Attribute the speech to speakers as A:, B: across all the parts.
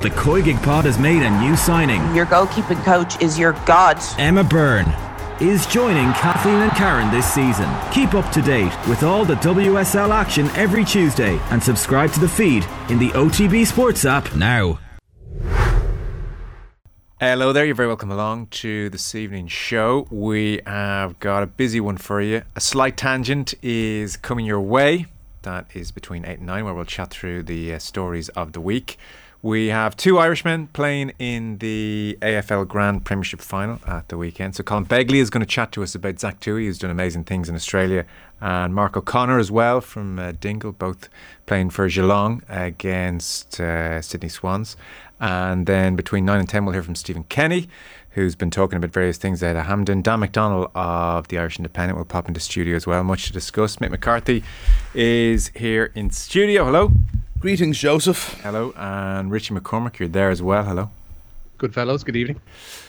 A: The Koigig Pod has made a new signing.
B: Your goalkeeping coach is your god.
A: Emma Byrne is joining Kathleen and Karen this season. Keep up to date with all the WSL action every Tuesday and subscribe to the feed in the OTB Sports app now.
C: Hello there, you're very welcome along to this evening's show. We have got a busy one for you. A slight tangent is coming your way. That is between 8 and 9, where we'll chat through the uh, stories of the week. We have two Irishmen playing in the AFL Grand Premiership final at the weekend. So Colm Begley is going to chat to us about Zach Tuohy, who's done amazing things in Australia, and Mark O'Connor as well from uh, Dingle, both playing for Geelong against uh, Sydney Swans. And then between 9 and 10, we'll hear from Stephen Kenny, who's been talking about various things at Hampden. Dan McDonnell of the Irish Independent will pop into studio as well. Much to discuss. Mick McCarthy is here in studio. Hello.
D: Greetings, Joseph.
C: Hello, and Richie McCormack, you're there as well. Hello.
E: Good fellows, good evening.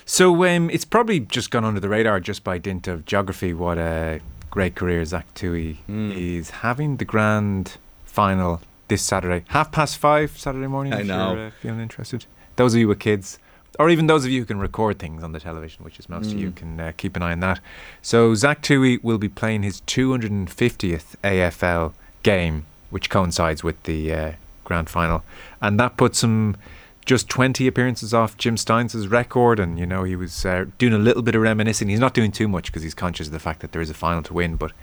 C: So um, it's probably just gone under the radar just by dint of geography what a great career Zach Tuohy
D: Mm.
C: is having. The grand final this Saturday, half past five Saturday morning.
D: I
C: if
D: know.
C: You're, uh, feeling interested? Those of you with kids, or even those of you who can record things on the television, which is most of
D: Mm.
C: you, can uh, keep an eye on that. So Zach Tuohy will be playing his 250th AFL game, which coincides with the uh, grand final, and that puts him just 20 appearances off Jim Stynes' record. And, you know, he was uh, doing a little bit of reminiscing. He's not doing too much because he's conscious of the fact that there is a final to win. But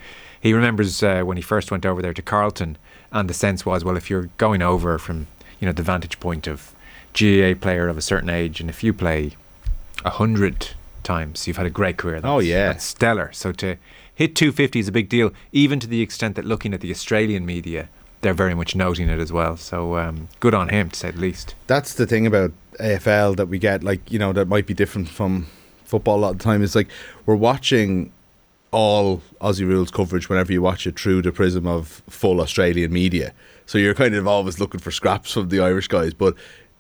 C: he remembers uh, when he first went over there to Carlton, and the sense was, well, if you're going over from, you know, the vantage point of GAA player of a certain age, and if you play a hundred times, you've had a great career. That's,
D: Oh, yeah.
C: that's stellar. So to hit 250 is a big deal, even to the extent that looking at the Australian media, they're very much noting it as well. So um, good on him, to say the least.
D: That's the thing about AFL that we get, like, you know, that might be different from football a lot of the time. Is like we're watching all Aussie rules coverage whenever you watch it through the prism of full Australian media. So you're kind of always looking for scraps from the Irish guys. But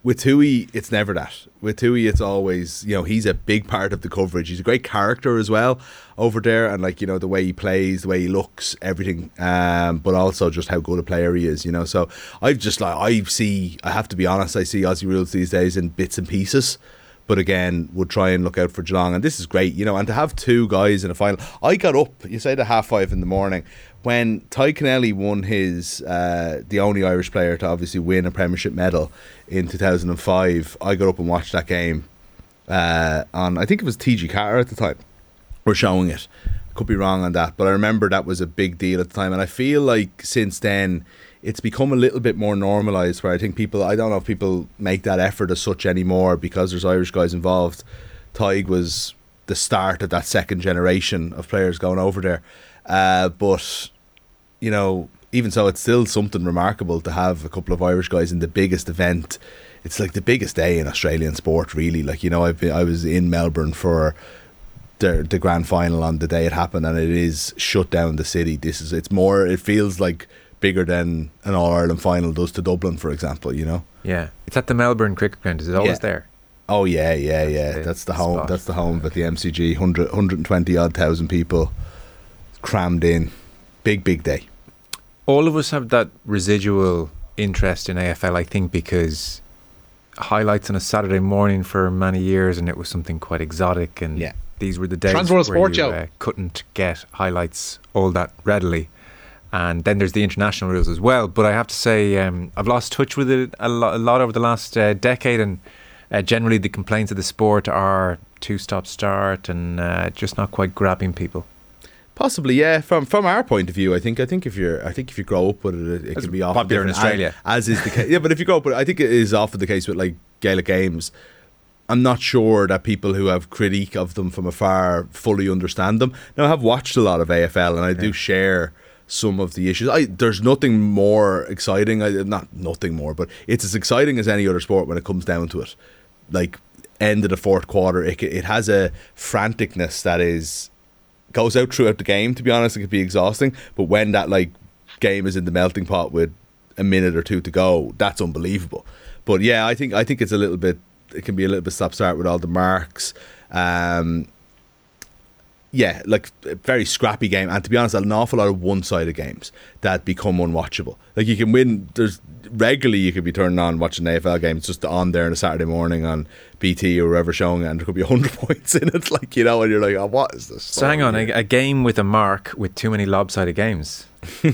D: with Tuohy, it's never that. With Tuohy, it's always, you know, he's a big part of the coverage. He's a great character as well over there. And, like, you know, the way he plays, the way he looks, everything. Um, but also just how good a player he is, you know. So I've just, like, I see, I have to be honest, I see Aussie rules these days in bits and pieces but again would try and look out for Geelong and this is great you know and to have two guys in a final. I got up you say at half five in the morning when Tadhg Kennelly won his uh, the only Irish player to obviously win a premiership medal in 2005 I got up and watched that game uh, on I think it was TG Carter at the time were showing it. Could be wrong on that but I remember that was a big deal at the time and I feel like since then it's become a little bit more normalized where I think people I don't know if people make that effort as such anymore because there's Irish guys involved. Tadhg was the start of that second generation of players going over there. Uh, but you know, even so it's still something remarkable to have a couple of Irish guys in the biggest event. It's like the biggest day in Australian sport really. Like, you know, I've been I was in Melbourne for the the grand final on the day it happened and it is shut down the city. This is it's more it feels like bigger than an All Ireland final does to Dublin, for example. You know.
C: Yeah, it's at the Melbourne Cricket Ground. Is it always
D: Yeah.
C: there?
D: Oh yeah, yeah, yeah.
C: the
D: That's the home.
C: spot.
D: That's the home at the MCG. 100, 120 odd thousand people crammed in. Big, big day.
C: All of us have that residual interest in AFL, I think, because highlights on a Saturday morning for many years, and it was something quite exotic. And
D: Yeah.
C: these were the days
E: Transworld
C: where
E: Sport
C: you uh, couldn't get highlights all that readily. And then there's the international rules as well. But I have to say, um, I've lost touch with it a lot, a lot over the last uh, decade, and uh, generally the complaints of the sport are two-stop start and uh, just not quite grabbing people.
D: Possibly, yeah. From from our point of view, I think I think if you're I think if you grow up with it, it, it can be often
C: popular in Australia.
D: as, as is the case. yeah, but if you grow up with, it, I think it is often the case with like Gaelic games. I'm not sure that people who have critique of them from afar fully understand them. Now, I have watched a lot of AFL, and I do share some of the issues. I there's nothing more exciting. I, not nothing more, but it's as exciting as any other sport when it comes down to it. Like end of the fourth quarter, it it has a franticness that is goes out throughout the game. To be honest, it could be exhausting. But when that like game is in the melting pot with a minute or two to go, that's unbelievable. But yeah, I think I think it's a little bit. It can be a little bit stop start with all the marks. Um, yeah, like a very scrappy game, and to be honest, an awful lot of one-sided games that become unwatchable. Like you can win. There's regularly you could be turning on watching an AFL game. It's just on there on a Saturday morning on BT or wherever showing it, and there could be hundred points in it. Like you know, and you're like, oh, what is this?
C: So hang on, a, a game with a mark with too many lopsided games.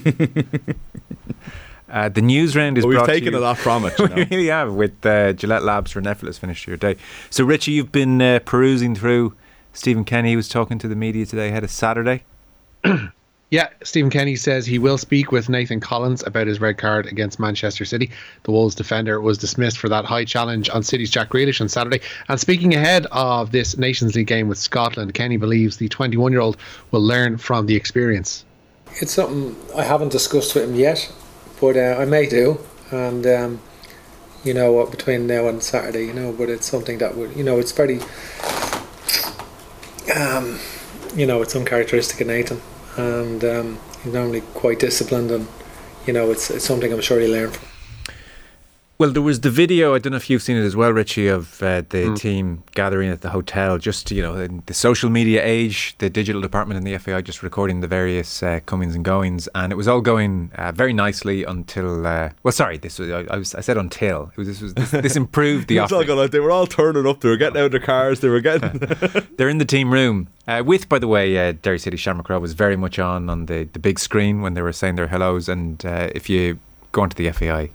C: Uh, the news round is
D: But we've taken a lot from it. You
C: we
D: know?
C: really have with uh, Gillette Labs Renephilis finished your day. So Richie, you've been uh, perusing through Stephen Kenny was talking to the media today ahead of Saturday.
E: Yeah, Stephen Kenny says he will speak with Nathan Collins about his red card against Manchester City. The Wolves defender was dismissed for that high challenge on City's Jack Grealish on Saturday. And speaking ahead of this Nations League game with Scotland, Kenny believes the 21 year old will learn from the experience.
F: It's something I haven't discussed with him yet, but uh, I may do. And um, you know, what between now and Saturday, you know, but it's something that would, you know, it's very, um, you know, it's uncharacteristic in Nathan, and um, he's normally quite disciplined, and you know, it's it's something I'm sure he learned from.
C: Well, there was the video. I don't know if you've seen it as well, Richie, of uh, the
E: Hmm.
C: team gathering at the hotel. Just you know, in the social media age, the digital department in the FAI just recording the various uh, comings and goings, and it was all going uh, very nicely until. Uh, well, sorry, this was I, I, was, I said until it was this was this, this improved the
D: all going. They were all turning up. They were getting out of their cars. They were getting.
C: They're in the team room uh, with, by the way, uh, Derry City Shamrock was very much on on the, the big screen when they were saying their hellos. And uh, if you go onto the FAI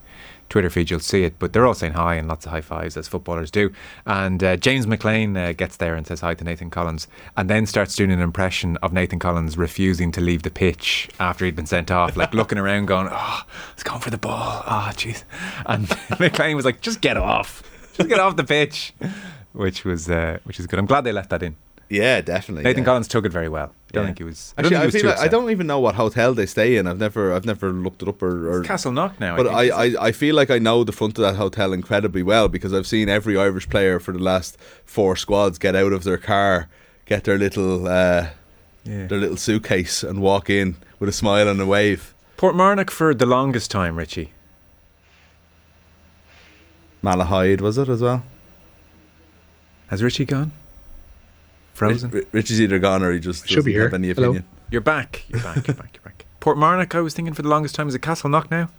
C: Twitter feed, you'll see it. But they're all saying hi and lots of high fives as footballers do. And uh, James McLean uh, gets there and says hi to Nathan Collins, and then starts doing an impression of Nathan Collins refusing to leave the pitch after he'd been sent off, like looking around, going, "Oh, it's going for the ball. Oh, jeez." And McLean was like, "Just get off, just get off the pitch." Which was uh, which is good. I'm glad they left that in.
D: yeah, definitely.
C: Nathan
D: yeah.
C: Collins took it very well. I don't think it was. I don't
D: Actually, I,
C: think he was
D: feel
C: too
D: like, I
C: upset.
D: don't even know what hotel they stay in. I've never, I've never looked it up or. or
C: Castleknock now.
D: but
C: I,
D: I,
C: think.
D: I, I feel like I know the front of that hotel incredibly well because I've seen every Irish player for the last four squads get out of their car, get their little, uh,
C: Yeah.
D: their little suitcase, and walk in with a smile and a wave.
C: Portmarnock for the longest time, Richie.
D: Malahide was it as well?
C: Has Richie gone? Frozen.
D: Rich, Rich is either gone or he just
E: Should be
D: doesn't have
E: here.
D: any
E: Hello.
D: opinion.
C: You're back. You're back. You're back. You're back. Portmarnock, I was thinking for the longest time. Is a Castleknock now?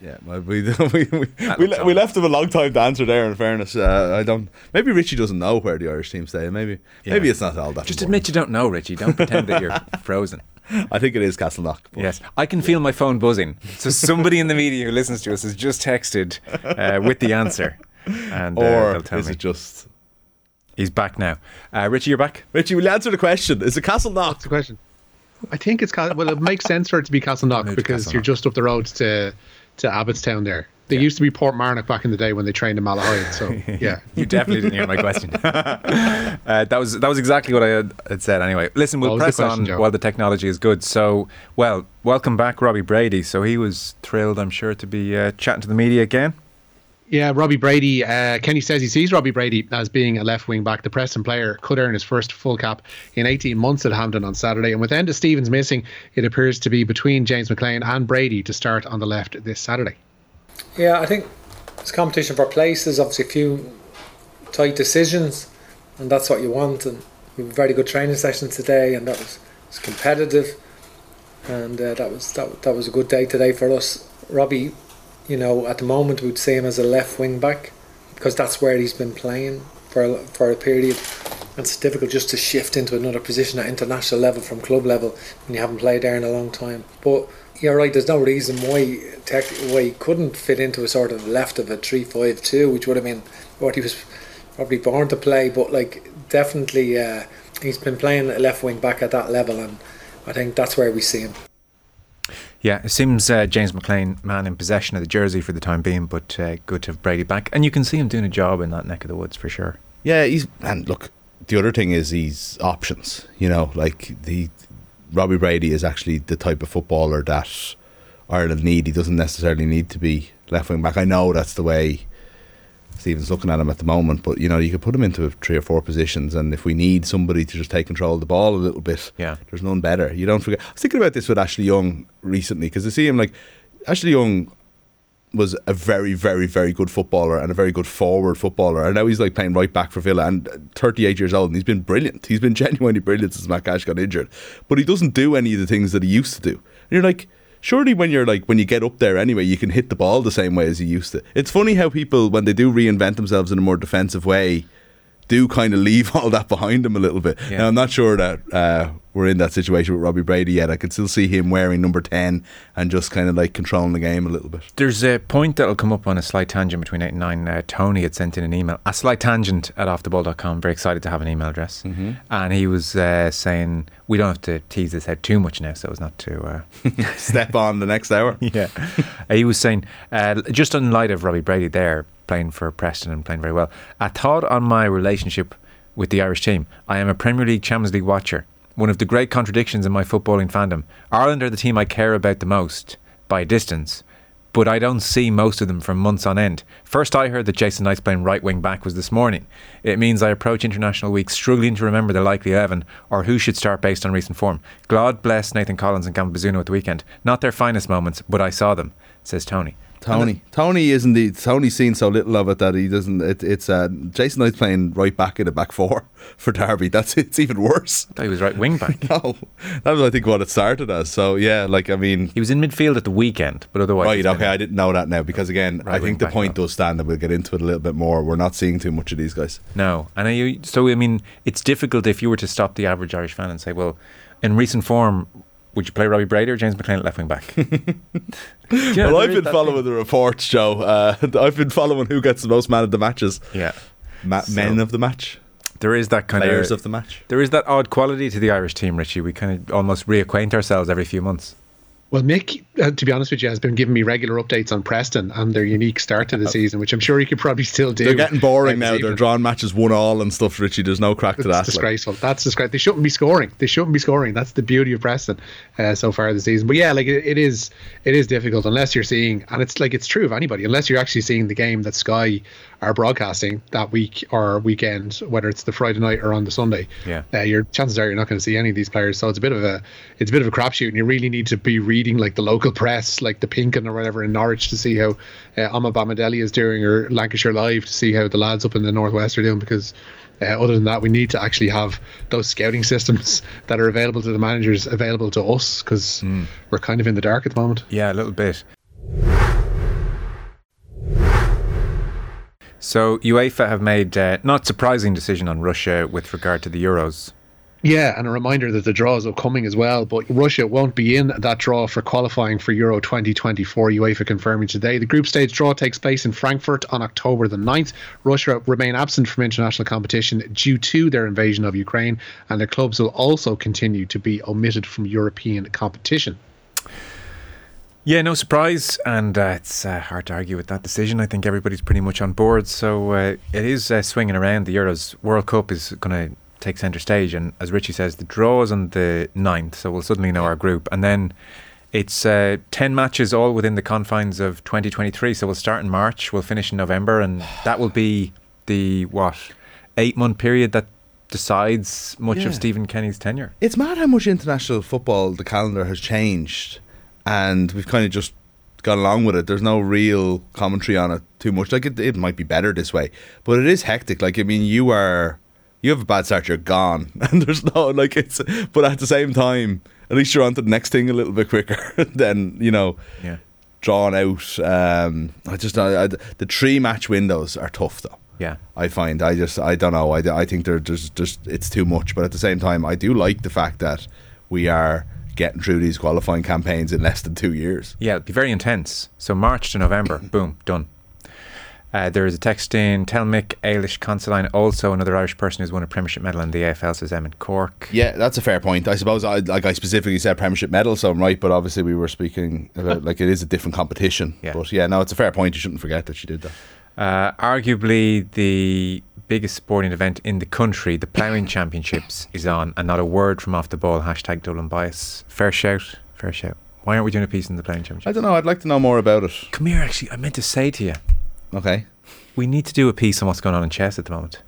D: Yeah, we we, we, we,
C: That
D: we,
C: looks
D: le- we left him a long time to answer there. In fairness, uh, I don't. Maybe Richie doesn't know where the Irish team stay. Maybe maybe it's not all that.
C: Just
D: important.
C: admit you don't know, Richie. Don't pretend that you're frozen.
D: I think it is Castleknock. but-
C: Yes, I can feel my phone buzzing. So somebody in the media who listens to us has just texted uh, with the answer, and uh,
D: Or
C: they'll tell
D: is
C: me
D: it just
C: he's back now. Uh, Richie, you're back.
D: Richie? Will you answer the question? Is it Castleknock?
E: That's the question. I think it's Cas- well, it makes sense for it to be Castleknock
C: Maybe
E: because
C: Castleknock.
E: you're just up the road to to Abbottstown there. They used to be Portmarnock back in the day when they trained in Malahide. So yeah,
C: You definitely didn't hear my question. uh, that was that was exactly what I had, had said. Anyway, listen, we'll
E: What was the
C: press
E: question,
C: on
E: Joe?
C: while the technology is good. So, well, welcome back, Robbie Brady. So he was thrilled, I'm sure, to be uh, chatting to the media again.
E: Yeah. Robbie Brady. Uh, Kenny says he sees Robbie Brady as being a left wing back. The Preston player could earn his first full cap in 18 months at Hampden on Saturday. And with Enda Stevens missing, it appears to be between James McLean and Brady to start on the left this Saturday.
F: Yeah, I think it's competition for places. Obviously, a few tight decisions, and that's what you want. And we have a very good training session today, and that was, was competitive, and uh, that was that, that was a good day today for us. Robbie, you know, at the moment we'd see him as a left wing back because that's where he's been playing for a, for a period. And it's difficult just to shift into another position at international level from club level when you haven't played there in a long time. But you're right. There's no reason why tech, why he couldn't fit into a sort of left of a three-five-two, which would have been what he was probably born to play. But like definitely, uh, he's been playing left wing back at that level, and I think that's where we see him.
C: Yeah, it seems uh, James McLean, man in possession of the jersey for the time being, but uh, good to have Brady back. And you can see him doing a job in that neck of the woods for sure.
D: Yeah, he's and look. The other thing is he's options. You know, like the Robbie Brady is actually the type of footballer that Ireland need. He doesn't necessarily need to be left wing back. I know that's the way Stephen's looking at him at the moment, but you know, you could put him into three or four positions, and if we need somebody to just take control of the ball a little bit,
C: Yeah.
D: there's none better. You don't forget. I was thinking about this with Ashley Young recently because I see him like Ashley Young was a very, very, very good footballer and a very good forward footballer. And now he's like playing right back for Villa and 38 years old and he's been brilliant. He's been genuinely brilliant since Matt Cash got injured. But he doesn't do any of the things that he used to do. And you're like, surely when you're like when you get up there anyway, you can hit the ball the same way as you used to. It's funny how people when they do reinvent themselves in a more defensive way do kind of leave all that behind them a little bit.
C: Yeah.
D: Now, I'm not sure that uh, we're in that situation with Robbie Brady yet. I can still see him wearing number 10 and just kind of like controlling the game a little bit.
C: There's a point that'll come up on a slight tangent between 8 and 9. Uh, Tony had sent in an email, a slight tangent at offtheball.com. Very excited to have an email address. Mm-hmm. And he was uh, saying, we don't have to tease this out too much now, so as not to. Uh,
D: Step on the next hour.
C: yeah. Uh, he was saying, uh, just in light of Robbie Brady there playing for Preston and playing very well, a thought on my relationship with the Irish team. I am a Premier League, Champions League watcher. One of the great contradictions in my footballing fandom. Ireland are the team I care about the most by distance, but I don't see most of them for months on end. First, I heard that Jason Knight's playing right wing back was this morning. It means I approach international week struggling to remember the likely 11 or who should start based on recent form. God bless Nathan Collins and Gavin Bazunu at the weekend. Not their finest moments, but I saw them, says Tony.
D: Tony, Tony isn't the Tony's seen so little of it that he doesn't. It, it's uh, Jason Knight's playing right back in the back four for Derby. That's it's even worse.
C: I thought he was right wing back.
D: No, that was I think what it started as. So yeah, like I mean,
C: He was in midfield at the weekend, but otherwise.
D: right? Okay, I didn't know that now because again,
C: Right
D: I think the point
C: now.
D: does stand, and we'll get into it a little bit more. We're not seeing too much of these guys.
C: No, and you, so I mean, it's difficult if you were to stop the average Irish fan and say, well, in recent form, would you play Robbie Brady or James McLean at left wing back? Yeah,
D: well, I've been following the reports, Joe. Uh, I've been following who gets the most man of the matches.
C: Yeah,
D: Ma-
C: So-
D: men of the match,
C: there is that kind
D: players
C: of
D: of the match.
C: there is that odd quality to the Irish team, Richie. We kind of almost reacquaint ourselves every few months.
E: Well, Mick, uh, to be honest with you, has been giving me regular updates on Preston and their unique start to the season, which I'm sure he could probably still do.
D: They're getting boring now. They're drawing matches one all and stuff, Richie. There's no crack to
E: It's
D: that. like.
E: disgraceful. That's disgraceful. They shouldn't be scoring. They shouldn't be scoring. That's the beauty of Preston uh, so far this season. But yeah, like it, it is, it is difficult unless you're seeing, and it's like it's true of anybody, unless you're actually seeing the game that Sky are broadcasting that week or weekend, whether it's the Friday night or on the Sunday.
C: Yeah.
E: uh, your chances are you're not going to see any of these players. So it's a bit of a, it's a bit of a crapshoot, and you really need to be reading like the local press, like the Pinkin or whatever in Norwich, to see how uh, Omobamidele is doing, or Lancashire Live to see how the lads up in the northwest are doing, because. Uh, other than that, we need to actually have those scouting systems that are available to the managers available to us because we're kind of in the dark at the moment.
C: Yeah, a little bit. So UEFA have made uh, not surprising decision on Russia with regard to the Euros.
E: Yeah, and a reminder that the draw is upcoming as well, but Russia won't be in that draw for qualifying for Euro 2024, UEFA confirming today. The group stage draw takes place in Frankfurt on October the 9th. Russia remain absent from international competition due to their invasion of Ukraine, and their clubs will also continue to be omitted from European competition.
C: Yeah, no surprise, and uh, it's uh, hard to argue with that decision. I think everybody's pretty much on board. So uh, it is uh, swinging around. The Euros World Cup is going to take centre stage, and as Richie says, the draw is on the 9th, so we'll suddenly know our group, and then it's uh, ten matches all within the confines of 2023. So we'll start in March, we'll finish in November, and that will be the what eight month period that decides much
D: Yeah.
C: of Stephen Kenny's tenure.
D: It's mad how much international football the calendar has changed, and we've kind of just gone along with it. There's no real commentary on it too much. Like it, it might be better this way, but it is hectic. Like I mean, you are you have a bad start, you're gone, and there's no like it's. But at the same time, at least you're on to the next thing a little bit quicker than you know
C: Yeah.
D: drawn out. Um, I just I, I, the three match windows are tough though.
C: Yeah.
D: I find I just I don't know I, I think there, there's just it's too much but at the same time I do like the fact that we are getting through these qualifying campaigns in less than two years
C: Yeah, it'll be very intense. So March to November, boom, done. Uh, there is a text in. Tell Mick Ailish Considine, also another Irish person who's won a Premiership medal in the AFL, says Emmett Cork.
D: yeah that's a fair point I suppose I like I specifically said Premiership medal so I'm right but obviously we were speaking about like it is a different competition
C: Yeah.
D: but yeah no it's a fair point you shouldn't forget that she did that
C: Uh, arguably the biggest sporting event in the country, the Ploughing Championships, is on, and not a word from off the ball. Hashtag Dublin bias. Fair shout. Fair shout. Why aren't we doing a piece in the Ploughing Championships?
D: I don't know I'd like to know more about it
C: Come here, actually. I meant to say to you,
D: okay
C: we need to do a piece on what's going on in chess at the moment.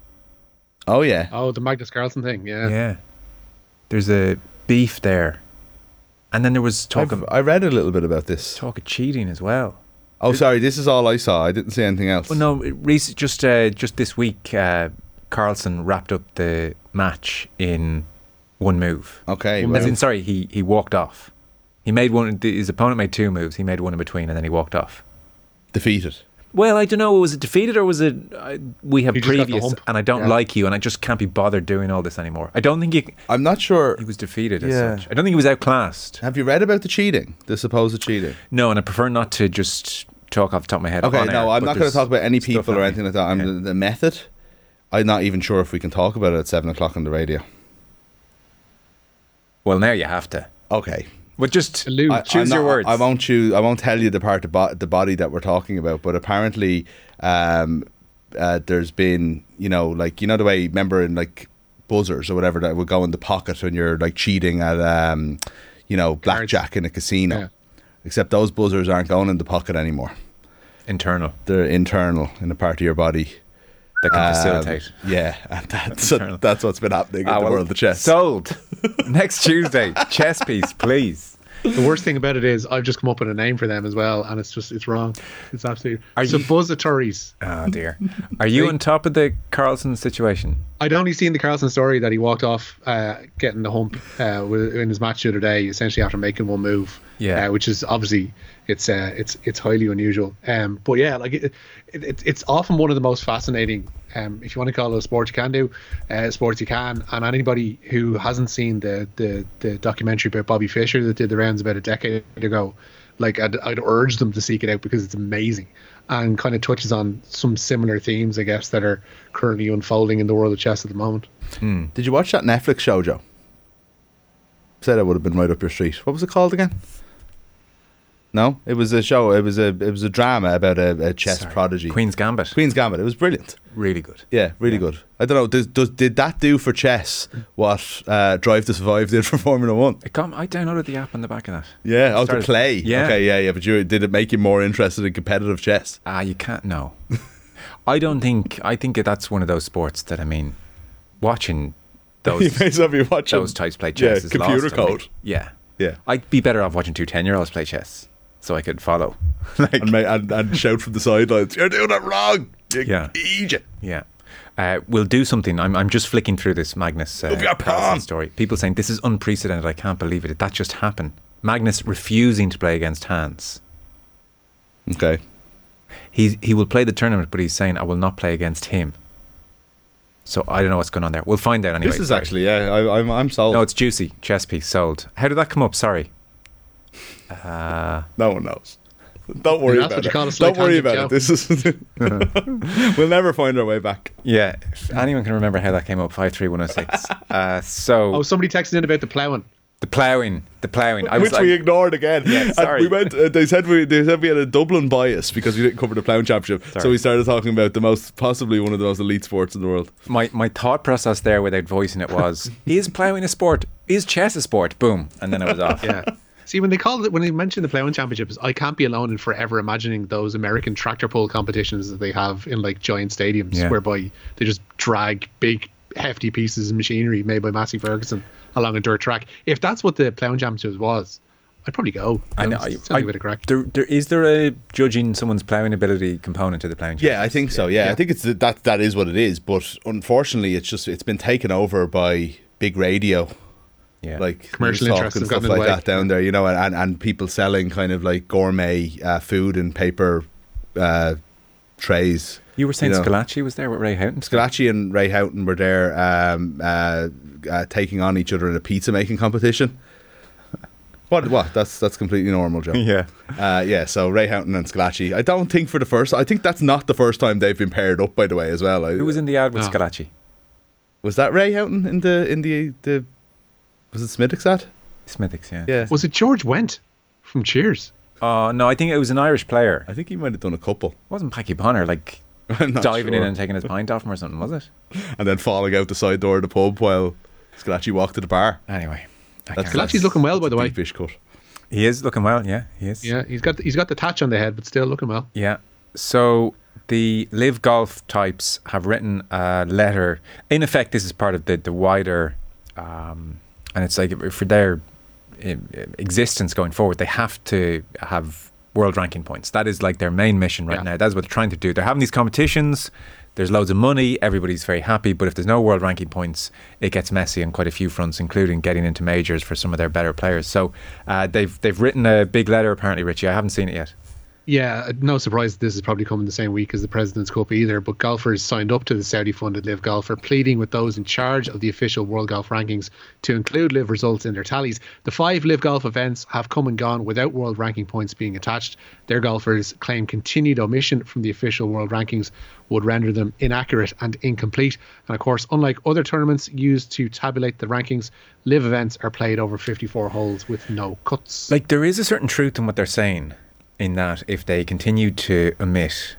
D: oh yeah
E: Oh, the Magnus Carlsen thing, yeah.
C: Yeah. There's a beef there. And then there was talk
D: I've,
C: of,
D: I read a little bit about this
C: talk of cheating as well.
D: Oh, sorry. This is all I saw. I didn't see anything else.
C: Well, no, Reese, just uh, just this week, uh, Carlsen wrapped up the match in one move.
D: Okay. Well,
C: in, sorry, he he walked off. He made one. His opponent made two moves. He made one in between, and then he walked off.
D: defeated.
C: Well, I don't know. Was it defeated or was it? Uh, we have
E: He just got the
C: previous, and I don't
E: Yeah.
C: like you, and I just can't be bothered doing all this anymore. I don't think he,
D: I'm not sure.
C: he was defeated as
D: Yeah.
C: such. I don't think he was outclassed.
D: Have you read about the cheating? The supposed cheating?
C: No, and I prefer not to just talk off the top of my head.
D: Okay, no,
C: air,
D: I'm not going to talk about any people or anything like that. I'm
C: Yeah.
D: the, the method. I'm not even sure if we can talk about it at seven o'clock on the radio.
C: Well, now you have to.
D: Okay.
C: But just
E: Allude.
D: I-
C: choose
D: I'm
C: your words.
D: I won't choose. I won't tell you the part of the body that we're talking about. But apparently, um, uh, there's been you know like you know the way remember in like buzzers or whatever that would go in the pocket when you're like cheating at um, you know blackjack in a casino.
E: Yeah.
D: Except those buzzers aren't going in the pocket anymore.
C: internal
D: They're internal in a part of your body.
C: that can
D: Um,
C: facilitate.
D: Yeah, and that's
C: Internal.
D: that's what's been happening in
C: Ah,
D: the
C: well,
D: world of chess.
C: Sold. Next Tuesday, chess piece, please.
E: The worst thing about it is I've just come up with a name for them as well, and it's just it's wrong. It's absolutely
C: Are you-
E: suppositories.
C: Oh dear. Are you on top of the Carlsen situation?
E: I'd only seen the Carlsen story that he walked off uh, getting the hump uh, with- in his match the other day, essentially after making one move.
C: Yeah.
E: uh, which is obviously it's uh, it's it's highly unusual. Um, but yeah, like it, it, it, it's often one of the most fascinating. Um, if you want to call it a sport, you can do uh, sports you can. And anybody who hasn't seen the, the the documentary about Bobby Fischer that did the rounds about a decade ago, like I'd, I'd urge them to seek it out because it's amazing and kind of touches on some similar themes, I guess, that are currently unfolding in the world of chess at the moment.
D: Did you watch that Netflix show, Joe? Said it would have been right up your street. What was it called again? No, it was a show. It was a it was a drama about a, a chess
C: Sorry.
D: prodigy.
C: Queen's Gambit.
D: Queen's Gambit. It was brilliant.
C: Really good.
D: Yeah, really good. I don't know. Does, does did that do for chess what uh, Drive to Survive did for Formula One?
C: It got, I downloaded the app on the back of that.
D: Yeah, oh, to
C: Started-
D: play.
C: Yeah.
D: Okay, yeah, yeah. But you, did it make you more interested in competitive chess?
C: Ah, you can't. No, I don't think. I think that's one of those sports that I mean, watching
D: you
C: those
D: may as well be watching
C: those types play
D: yeah,
C: chess is
D: computer
C: lost on me.
D: code.
C: Yeah,
D: Yeah.
C: I'd be better off watching two 10 year olds play chess, so I could follow. like,
D: and, and and shout from the sidelines, "You're doing it wrong." You
C: Yeah.
D: idiot.
C: Yeah. Uh, we'll do something. I'm, I'm just flicking through this Magnus uh,
D: Move your
C: Carlsen
D: palm.
C: story. People saying this is unprecedented. I can't believe it. That just happened. Magnus refusing to play against Hans.
D: Okay.
C: He he will play the tournament, but he's saying I will not play against him. So I don't know what's going on there. We'll find out anyway.
D: This is actually yeah. I, I'm I'm sold.
C: no, it's juicy chess piece sold. How did that come up? Sorry. Uh,
D: No one knows. Don't worry
E: That's
D: about
E: what you
D: it.
E: call a
D: Don't worry
E: tangent,
D: about it. This is. we'll never find our way back.
C: yeah, if anyone can remember how that came up, five three one zero six. Uh, so
E: Oh, somebody texted in about the ploughing.
C: the ploughing, the ploughing. I
D: Which
C: like,
D: we ignored again.
C: Yeah,
D: And
C: sorry.
D: we went. Uh, they said we. They said we had a Dublin bias because we didn't cover the ploughing Championship. So we started talking about the most, possibly one of the most elite sports in the world.
C: my my thought process there without voicing it was: is ploughing a sport? Is chess a sport? Boom, and then it was off.
E: Yeah. See, when they called it, when they mentioned the ploughing championships, I can't be alone in forever imagining those American tractor pull competitions that they have in like giant stadiums,
C: Yeah.
E: whereby they just drag big, hefty pieces of machinery made by Massey Ferguson along a dirt track. If that's what the ploughing championships was, I'd probably go.
C: I know.
E: It's
C: I,
E: a bit of crack.
C: there, there, is there a judging someone's ploughing ability component to the ploughing? Championships?
D: Yeah, I think so. Yeah, I think it's that. That is what it is. But unfortunately, it's just it's been taken over by big radio.
C: Yeah.
D: like
E: Commercial
D: news talk
E: interests
D: and stuff like
E: way.
D: that down there, you know, and, and people selling kind of like gourmet uh, food and paper uh, trays.
C: you were saying
D: you know.
C: Schillaci was there with Ray Houghton.
D: Schillaci and Ray Houghton were there um, uh, uh, taking on each other in a pizza making competition. What? What? That's that's completely normal, Joe.
C: Yeah.
D: Uh, yeah. So Ray Houghton and Schillaci. I don't think for the first. I think that's not the first time they've been paired up. By the way, as well.
C: Who was in the ad with
E: Oh.
C: Schillaci?
D: was that Ray Houghton in the in the the was it Smithwick's ad?
C: Smithwick's, yeah.
D: Yeah.
E: Was it George Wendt from Cheers?
C: Oh no, I think it was an Irish player.
D: I think he might have done a couple.
C: It wasn't Packie Bonner like
D: I'm not
C: diving in and taking his pint off him or something, was it?
D: and then falling out the side door of the pub while Schillaci walked to the bar.
C: Anyway, I
D: That's-
E: Schillaci's looking well, by the way.
D: Fish cut.
C: he is looking well. Yeah, he is.
E: Yeah, he's got the, he's got the tatch on the head, but still looking well.
C: Yeah. So the live golf types have written a letter. In effect, this is part of the the wider, um, and it's like for their um, existence going forward, they have to have world ranking points. That is like their main mission right
E: Yeah.
C: now. That's what they're trying to do. They're having these competitions. There's loads of money. Everybody's very happy. But if there's no world ranking points, it gets messy on quite a few fronts, including getting into majors for some of their better players. So uh, they've they've written a big letter. Apparently, Richie. I haven't seen it yet.
E: Yeah, no surprise this is probably coming the same week as the President's Cup either. But golfers signed up to the Saudi funded Live Golfer, pleading with those in charge of the official World Golf Rankings to include LIV results in their tallies. The five LIV Golf events have come and gone without world ranking points being attached. Their golfers claim continued omission from the official World Rankings would render them inaccurate and incomplete. And of course, unlike other tournaments used to tabulate the rankings, LIV events are played over 54 holes with no cuts.
C: Like there is a certain truth in what they're saying, in that if they continue to omit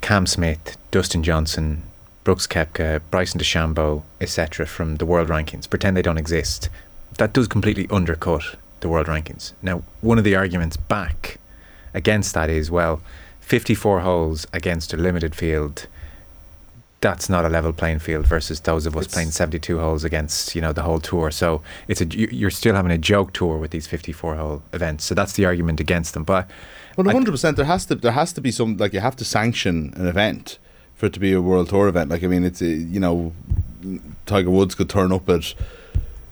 C: Cam Smith, Dustin Johnson, Brooks Koepka, Bryson DeChambeau, etc., from the world rankings, pretend they don't exist, that does completely undercut the world rankings. Now, one of the arguments back against that is well, 54 holes against a limited field. That's not a level playing field versus those of us
D: It's-
C: playing 72 holes against you know the whole tour. So it's a you- you're still having a joke tour with these 54 hole events. So that's the argument against them. But
D: Well,
C: I-
D: one hundred percent. There has to there has to be some like you have to sanction an event for it to be a world tour event. Like I mean, it's a, you know, Tiger Woods could turn up at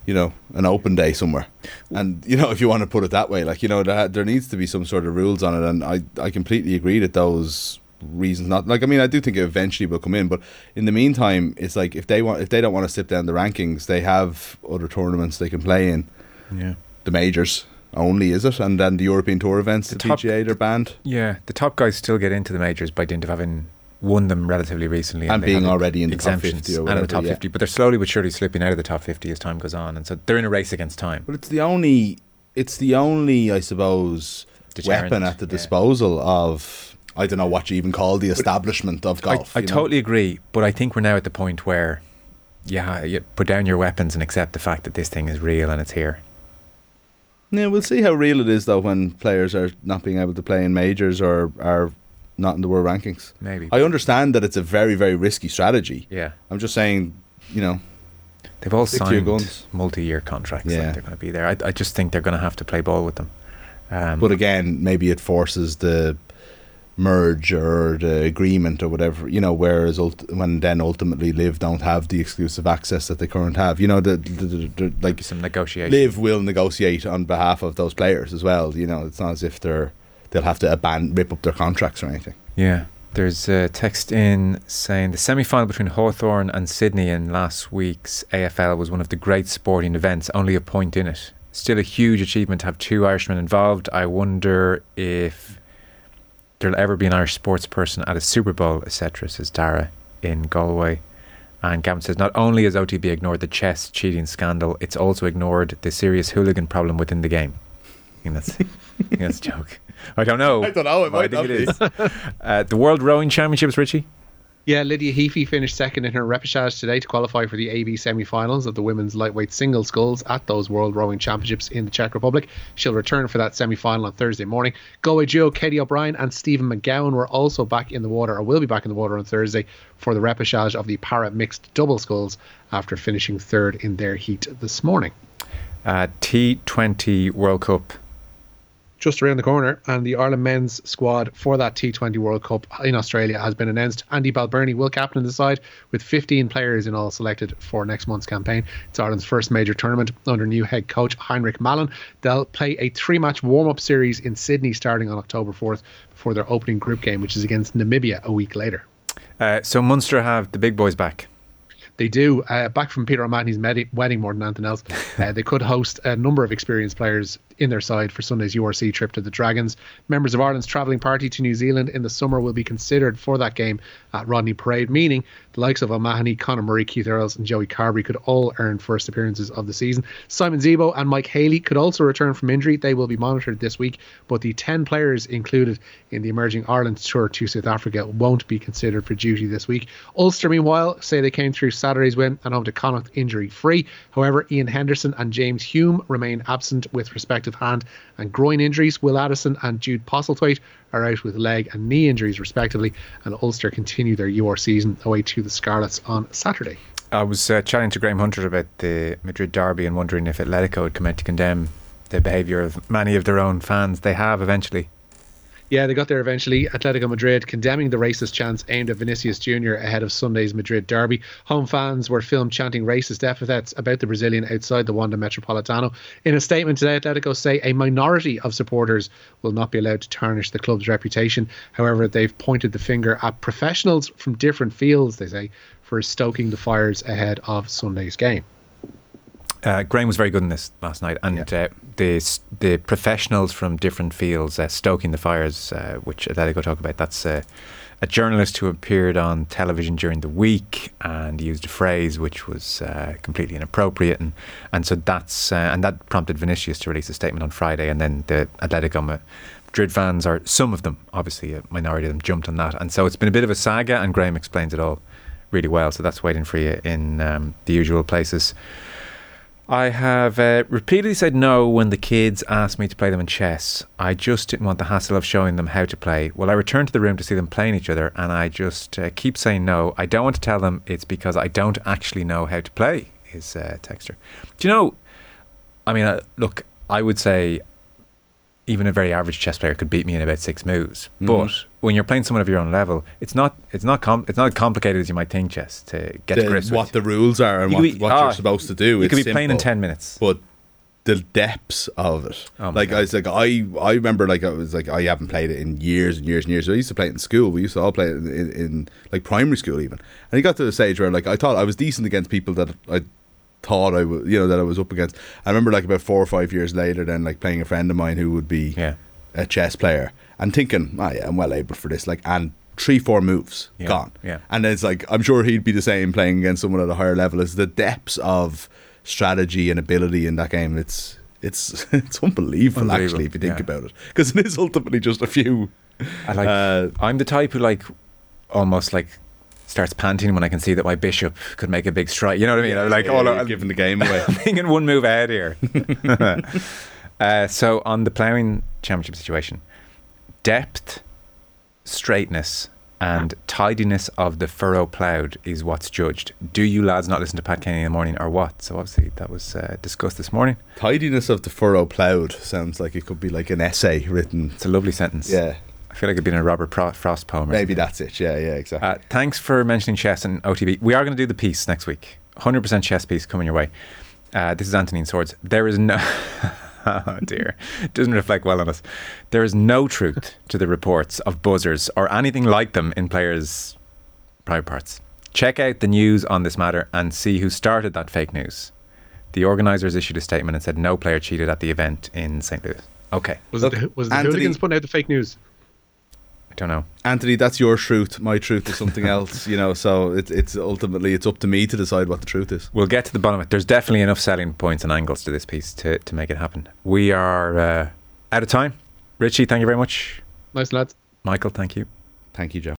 D: you know an open day somewhere, and you know if you want to put it that way, like you know there, there needs to be some sort of rules on it. And I I completely agree that those reasons not like I mean I do think it eventually will come in, but in the meantime, it's like if they want if they don't want to slip down the rankings, they have other tournaments they can play in.
C: yeah,
D: The majors only is it, and then the European Tour events, the,
C: The top-
D: PGA, they're banned.
C: yeah, the top guys still get into the majors by dint of having won them relatively recently
D: And
C: they
D: being already in the top 50 or
C: and in the top
D: yeah.
C: 50. But they're slowly but surely slipping out of the top 50 as time goes on, and so they're in a race against time.
D: But it's the only, it's the only, I suppose,
C: Deterrent,
D: weapon at the
C: yeah.
D: disposal of. I don't know what you even call the establishment of golf.
C: I, I
D: know?
C: totally agree, but I think we're now at the point where, yeah, you put down your weapons and accept the fact that this thing is real and it's here.
D: Yeah, we'll see how real it is though when players are not being able to play in majors or are not in the world rankings.
C: Maybe.
D: I understand that it's a very, very risky strategy.
C: yeah,
D: I'm just saying, you know,
C: they've all
D: Stick to your
C: signed multi-year contracts.
D: Yeah.
C: Like they're going to be there. I, I just think they're going to have to play ball with them. Um,
D: but again, maybe it forces the merge or the agreement or whatever, you know, whereas ult- when then ultimately LIV don't have the exclusive access that they currently have. You know, the, the, the, the like
C: some negotiation.
D: LIV will negotiate on behalf of those players as well. You know, it's not as if they're they'll have to aban- rip up their contracts or anything.
C: Yeah. There's a text in saying the semi final between Hawthorn and Sydney in last week's AFL was one of the great sporting events, only a point in it. Still a huge achievement to have two Irishmen involved. I wonder if there'll ever be an Irish sports person at a Super Bowl, etc., says Dara in Galway. And Gavin says not only has OTB ignored the chess cheating scandal, it's also ignored the serious hooligan problem within the game. I think that's, I think that's a joke. I don't know.
D: I don't know,
C: I think it is. Uh, the World Rowing Championships, Richie.
E: Yeah, Lydia Heaphy finished second in her repechage today to qualify for the AB semi-finals of the women's lightweight single sculls at those World Rowing Championships in the Czech Republic. She'll return for that semi-final on Thursday morning. Galway duo Katie O'Brien and Stephen McGowan were also back in the water, or will be back in the water on Thursday for the repechage of the para mixed double sculls after finishing third in their heat this morning.
C: Uh, T20 World Cup.
E: Just around the corner, and the Ireland men's squad for that T20 World Cup in Australia has been announced. Andy Balbirnie will captain the side with 15 players in all selected for next month's campaign. It's Ireland's first major tournament under new head coach Heinrich Malan. They'll play a three match warm up series in Sydney starting on October 4th before their opening group game, which is against Namibia a week later.
C: Uh, so Munster have the big boys back.
E: They do. Uh, back from Peter O'Mahony's med- wedding more than anything else. Uh, they could host a number of experienced players in their side for Sunday's URC trip to the Dragons. Members of Ireland's travelling party to New Zealand in the summer will be considered for that game at Rodney Parade, meaning the likes of O'Mahony, Conor Murray, Keith Earls, and Joey Carbery could all earn first appearances of the season. Simon Zebo and Mike Haley could also return from injury. They will be monitored this week, but the 10 players included in the emerging Ireland tour to South Africa won't be considered for duty this week. Ulster, meanwhile, say they came through Saturday's win and home to Connacht injury free. However, Ian Henderson and James Hume remain absent with hand and groin injuries. Will Addison and Jude Postlethwaite are out with leg and knee injuries, respectively, and Ulster continue their UR season away to the Scarlets on Saturday.
C: I was uh, chatting to Graham Hunter about the Madrid derby and wondering if Atletico would come out to condemn the behaviour of many of their own fans. They have eventually.
E: Yeah, they got there eventually. Atletico Madrid condemning the racist chants aimed at Vinicius Jr. ahead of Sunday's Madrid derby. Home fans were filmed chanting racist epithets about the Brazilian outside the Wanda Metropolitano. In a statement today, Atletico say a minority of supporters will not be allowed to tarnish the club's reputation. However, they've pointed the finger at professionals from different fields, they say, for stoking the fires ahead of Sunday's game.
C: Uh, Graham was very good in this last night, and yeah. uh, the the professionals from different fields uh, stoking the fires, uh, which Atletico talk about. That's uh, a journalist who appeared on television during the week and used a phrase which was uh, completely inappropriate, and and so that's and that prompted Vinicius to release a statement on Friday, and then the Atletico Madrid fans are some of them, obviously a minority of them, jumped on that, and so it's been a bit of a saga, and Graham explains it all really well. So that's waiting for you in um, the usual places. I have uh, repeatedly said no when the kids asked me to play them in chess. I just didn't want the hassle of showing them how to play. Well, I return to the room to see them playing each other, and I just uh, keep saying no. I don't want to tell them it's because I don't actually know how to play. Is uh? Do you know? I mean, uh, look, I would say even a very average chess player could beat me in about six moves. Mm. But when you're playing someone of your own level, it's not it's not com- it's not complicated as you might think chess to get
D: the,
C: to grips
D: what
C: with.
D: the rules are and what, be, what you're supposed to do.
C: You could be
D: simple,
C: playing in ten minutes,
D: but the depths of it. Oh like God. I was like I I remember like I was like I haven't played it in years and years and years. So I used to play it in school. We used to all play it in, in, in like primary school even. And he got to the stage where like I thought I was decent against people that I thought I was, you know, that I was up against. I remember like about four or five years later, then like playing a friend of mine who would be
C: yeah
D: a chess player and thinking, oh yeah, I'm well able for this. Like, and three, four moves
C: yeah,
D: gone.
C: Yeah.
D: And it's like, I'm sure he'd be the same playing against someone at a higher level. Is the depths of strategy and ability in that game. It's it's it's unbelievable, unbelievable. actually if you think yeah. about it because it is ultimately just a few.
C: I like. Uh, I'm the type who like almost like starts panting when I can see that my bishop could make a big strike. You know what I mean? I'm like,
D: yeah, oh, giving the game away.
C: I'm thinking one move ahead here. uh, so on the ploughing championship situation, depth, straightness, and tidiness of the furrow ploughed is what's judged. Do you lads not listen to Pat Kenny in the morning or what? So obviously that was uh, discussed this morning.
D: Tidiness of the furrow ploughed sounds like it could be like an essay written.
C: It's a lovely sentence.
D: Yeah.
C: I feel like it'd been a Robert Frost poem.
D: Maybe that's it. Yeah, yeah, exactly. Uh,
C: thanks for mentioning chess and OTB. We are going to do the piece next week. 100% chess piece coming your way. Uh, this is Anthony Swords. There is no. oh dear. It doesn't reflect well on us. There is no truth to the reports of buzzers or anything like them in players' private parts. Check out the news on this matter and see who started that fake news. The organisers issued a statement and said no player cheated at the event in St. Louis. Okay.
E: Was Look, it was the Anthony, hooligans putting out the fake news?
C: Don't know.
D: Anthony, that's your truth. My truth is something else, you know. So it, it's ultimately it's up to me to decide what the truth is.
C: We'll get to the bottom of it. There's definitely enough selling points and angles to this piece to, to make it happen. We are uh, out of time. Richie, thank you very much.
E: Nice lads.
C: Michael, thank you.
D: Thank you, Joe.